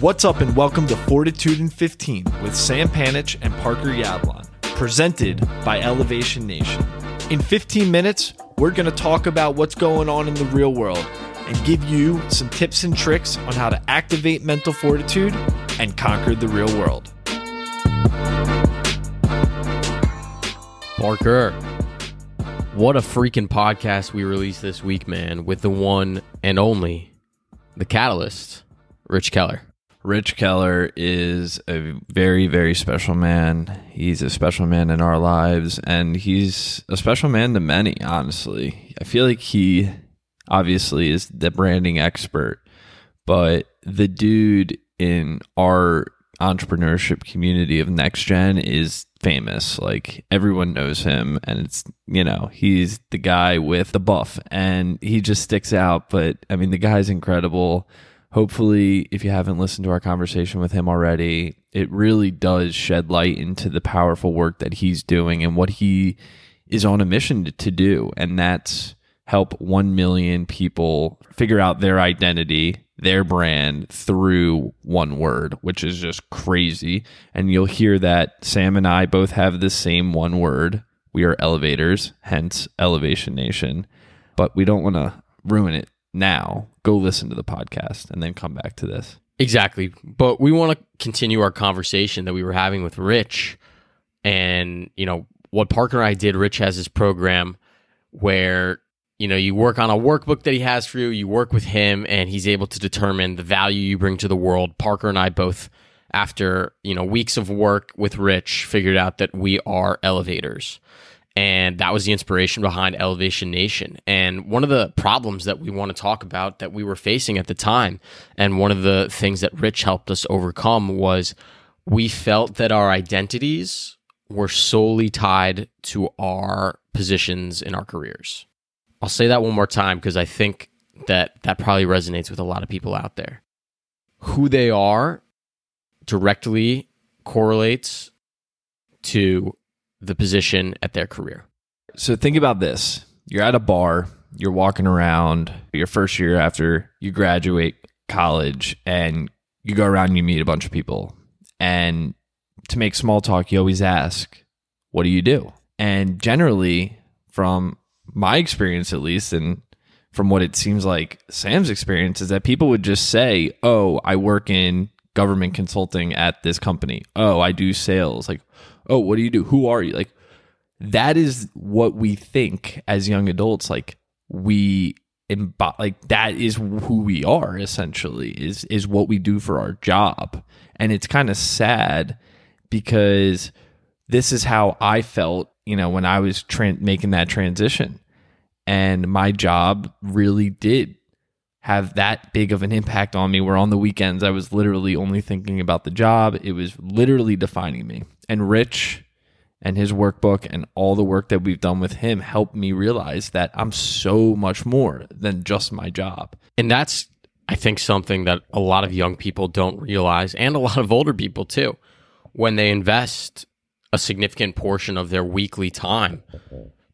What's up, and welcome to Fortitude in 15 with Sam Panich and Parker Yablon, presented by Elevation Nation. In 15 minutes, we're going to talk about what's going on in the real world and give you some tips and tricks on how to activate mental fortitude and conquer the real world. Parker, what a freaking podcast we released this week, man, with the one and only, the catalyst, Rich Keller. Rich Keller is a very, very special man. He's a special man in our lives, and he's a special man to many, honestly. I feel like he obviously is the branding expert, but the dude in our entrepreneurship community of next gen is famous like everyone knows him and it's you know he's the guy with the buff and he just sticks out but i mean the guy's incredible hopefully if you haven't listened to our conversation with him already it really does shed light into the powerful work that he's doing and what he is on a mission to, do. And that's help 1 million people figure out their identity their brand through one word which is just crazy. And you'll hear that sam and i both have the same one word. We are elevators hence elevation nation. But we don't want to ruin it now go listen to the podcast and then come back to this. Exactly. But we want to continue our conversation that we were having with Rich and, you know, what Parker and I did. Rich has his program where, you know, you work on a workbook that he has for you, you work with him, and he's able to determine the value you bring to the world. Parker and I both, after, you know, weeks of work with Rich, figured out that we are elevators. And that was the inspiration behind Elevation Nation. And one of the problems that we want to talk about that we were facing at the time, and one of the things that Rich helped us overcome was we felt that our identities were solely tied to our positions in our careers. I'll say that one more time because I think that that probably resonates with a lot of people out there. Who they are directly correlates to the position at their career. So think about this. You're at a bar, you're walking around your first year after you graduate college and you go around and you meet a bunch of people. And to make small talk, you always ask, "What do you do?" And generally from my experience at least and from what it seems like Sam's experience is that people would just say, "Oh, I work in government consulting at this company. Oh, I do sales." Like, oh, what do you do? Who are you? Like that is what we think as young adults. Like we imbo- like that is who we are essentially is is what we do for our job. And it's kind of sad because this is how I felt, you know, when I was tra- making that transition. And my job really did have that big of an impact on me where on the weekends I was literally only thinking about the job. It was literally defining me. And Rich and his workbook and all the work that we've done with him helped me realize that I'm so much more than just my job. And that's I think something that a lot of young people don't realize and a lot of older people too. When they invest a significant portion of their weekly time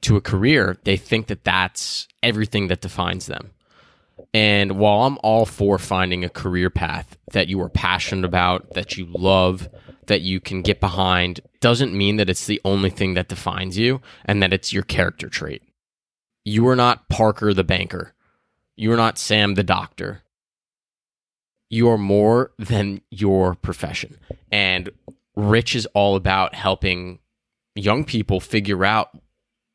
to a career, they think that that's everything that defines them. And while I'm all for finding a career path that you are passionate about, that you love, that you can get behind, doesn't mean that it's the only thing that defines you and that it's your character trait. You are not Parker the banker. You are not Sam the doctor. You are more than your profession. And Rich is all about helping young people figure out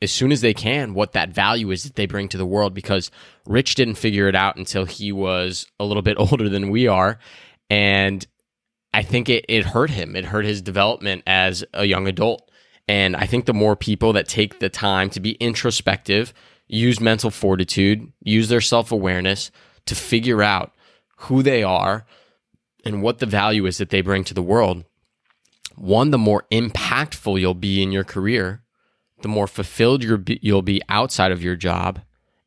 as soon as they can what that value is that they bring to the world because Rich didn't figure it out until he was a little bit older than we are. And I think it, it hurt him. It hurt his development as a young adult. And I think the more people that take the time to be introspective, use mental fortitude, use their self awareness to figure out who they are and what the value is that they bring to the world, one, the more impactful you'll be in your career the more fulfilled you'll be outside of your job,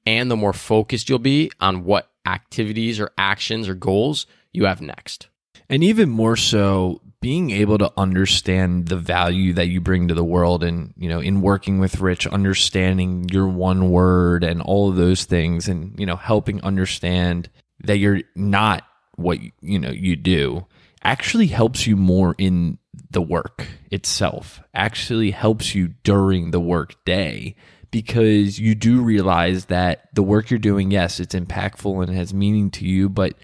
and the more focused you'll be on what activities or actions or goals you have next. And even more so, being able to understand the value that you bring to the world and, you know, in working with Rich, understanding your one word and all of those things and, you know, helping understand that you're not what, you know, you do actually helps you more in the work itself, actually helps you during the work day because you do realize that the work you're doing, yes, it's impactful and has meaning to you, but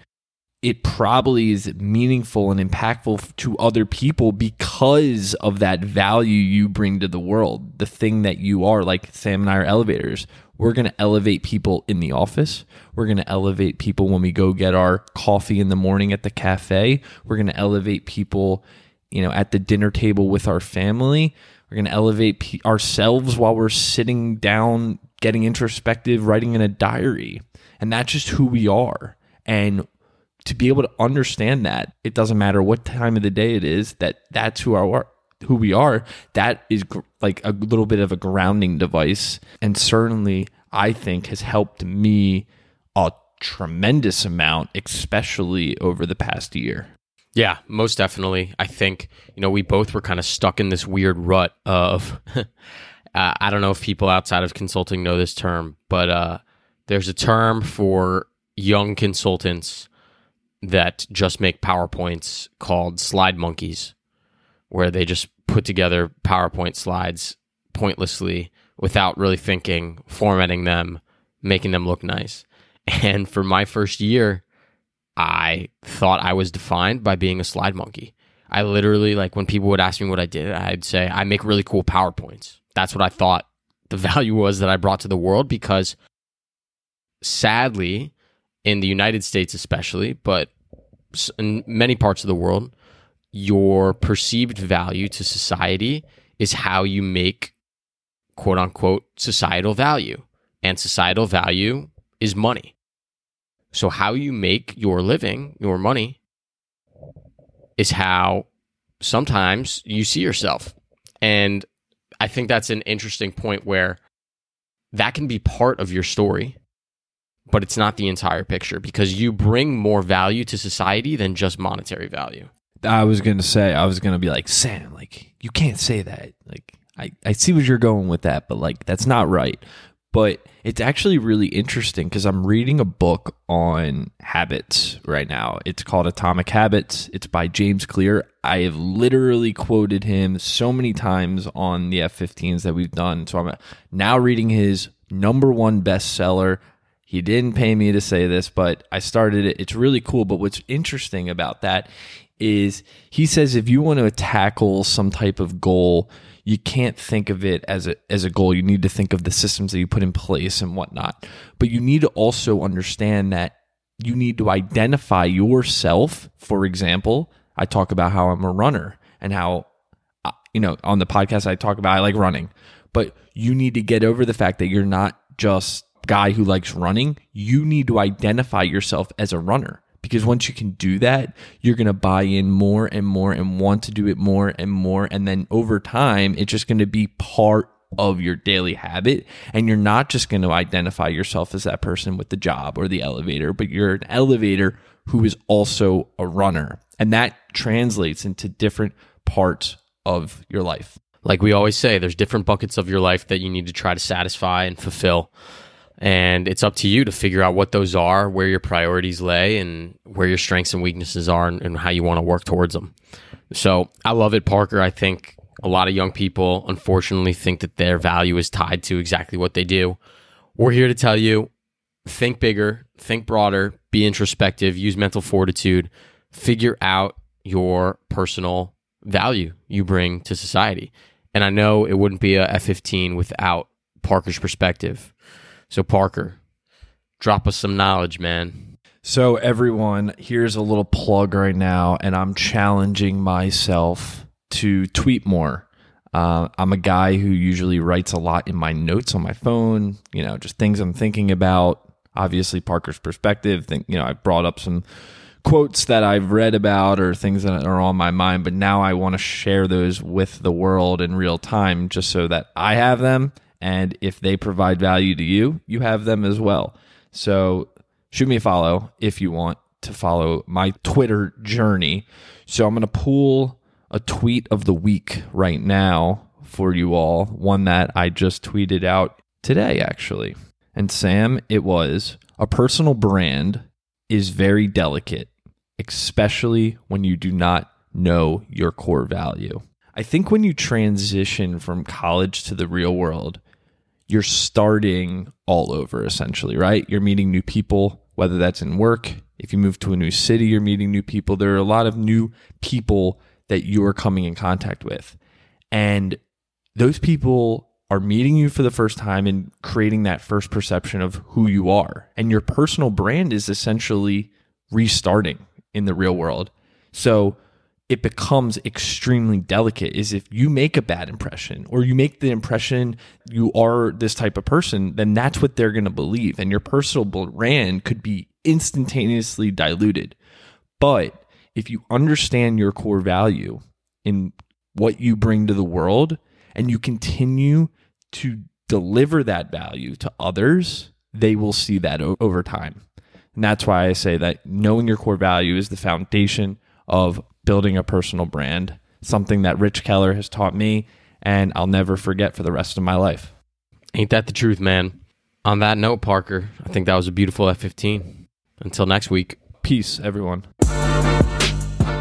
it probably is meaningful and impactful to other people because of that value you bring to the world, the thing that you are. Like Sam and I are elevators. We're going to elevate people in the office. We're going to elevate people when we go get our coffee in the morning at the cafe. We're going to elevate people, you know, at the dinner table with our family. We're going to elevate ourselves while we're sitting down, getting introspective, writing in a diary. And that's just who we are. And to be able to understand that it doesn't matter what time of the day it is that that's who our who we are that is gr- like a little bit of a grounding device and certainly i think has helped me a tremendous amount especially over the past year Yeah, most definitely. I think, you know, we both were kind of stuck in this weird rut of, uh, I don't know if people outside of consulting know this term, but uh, there's a term for young consultants that just make PowerPoints called slide monkeys, where they just put together PowerPoint slides pointlessly without really thinking, formatting them, making them look nice. And for my first year, I thought I was defined by being a slide monkey. I literally, like, when people would ask me what I did, I'd say, I make really cool PowerPoints. That's what I thought the value was that I brought to the world because sadly, in the United States especially, but in many parts of the world, your perceived value to society is how you make quote unquote societal value. And societal value is money. So, how you make your living, your money, is how sometimes you see yourself. And I think that's an interesting point where that can be part of your story, but it's not the entire picture because you bring more value to society than just monetary value. i was gonna say i was gonna be like sam like you can't say that like i, I see what you're going with that but like that's not right but it's actually really interesting because I'm reading a book on habits right now. It's called Atomic Habits. It's by James Clear. I have literally quoted him so many times on the F15s that we've done. So I'm uh, now reading his number one bestseller. He didn't pay me to say this, but I started it. It's really cool. But what's interesting about that is he says if you want to tackle some type of goal, you can't think of it as a as a goal. You need to think of the systems that you put in place and whatnot. But you need to also understand that you need to identify yourself. For example, I talk about how I'm a runner and how uh, you know on the podcast I talk about I like running, but you need to get over the fact that you're not just guy who likes running. You need to identify yourself as a runner because once you can do that, you're going to buy in more and more and want to do it more and more. And then over time, it's just going to be part of your daily habit. And you're not just going to identify yourself as that person with the job or the elevator, but you're an elevator who is also a runner. And that translates into different parts of your life. Like we always say, there's different buckets of your life that you need to try to satisfy and fulfill. And it's up to you to figure out what those are, where your priorities lay, and where your strengths and weaknesses are, and, and how you want to work towards them. So I love it, Parker. I think a lot of young people, unfortunately, think that their value is tied to exactly what they do. We're here to tell you think bigger, think broader, be introspective, use mental fortitude, figure out your personal value you bring to society. And I know it wouldn't be a F15 without Parker's perspective. So, Parker, drop us some knowledge, man. So, everyone, here's a little plug right now, and I'm challenging myself to tweet more. Uh, I'm a guy who usually writes a lot in my notes on my phone, you know, just things I'm thinking about. Obviously, Parker's perspective. Think, you know, I brought up some quotes that I've read about or things that are on my mind, but now I want to share those with the world in real time just so that I have them. And if they provide value to you, you have them as well. So shoot me a follow if you want to follow my Twitter journey. So I'm going to pull a tweet of the week right now for you all, one that I just tweeted out today, actually. And Sam, it was a personal brand is very delicate, especially when you do not know your core value. I think when you transition from college to the real world, you're starting all over essentially, right? You're meeting new people, whether that's in work. If you move to a new city, you're meeting new people. There are a lot of new people that you are coming in contact with. And those people are meeting you for the first time and creating that first perception of who you are. And your personal brand is essentially restarting in the real world. So it becomes extremely delicate is if you make a bad impression or you make the impression you are this type of person, then that's what they're going to believe. And your personal brand could be instantaneously diluted. But if you understand your core value in what you bring to the world and you continue to deliver that value to others, they will see that over time. And that's why I say that knowing your core value is the foundation of building a personal brand, something that Rich Keller has taught me and I'll never forget for the rest of my life. Ain't that the truth, man? On that note, Parker, I think that was a beautiful F 15. Until next week. Peace, everyone.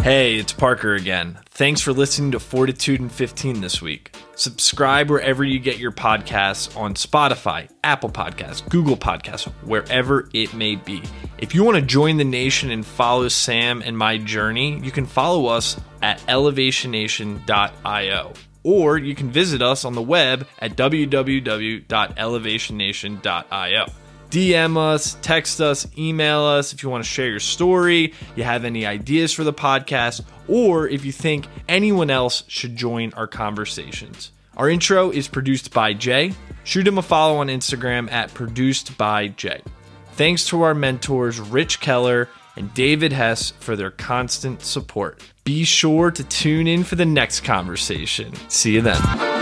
Hey, it's Parker again. Thanks for listening to Fortitude in 15 this week. Subscribe wherever you get your podcasts on Spotify, Apple Podcasts, Google Podcasts, wherever it may be. If you want to join the nation and follow Sam and my journey, you can follow us at elevationnation.io or you can visit us on the web at www.elevationnation.io. DM us, text us, email us if you want to share your story, you have any ideas for the podcast, or if you think anyone else should join our conversations. Our intro is produced by Jay. Shoot him a follow on Instagram at produced by Jay. Thanks to our mentors, Rich Keller and David Hess, for their constant support. Be sure to tune in for the next conversation. See you then.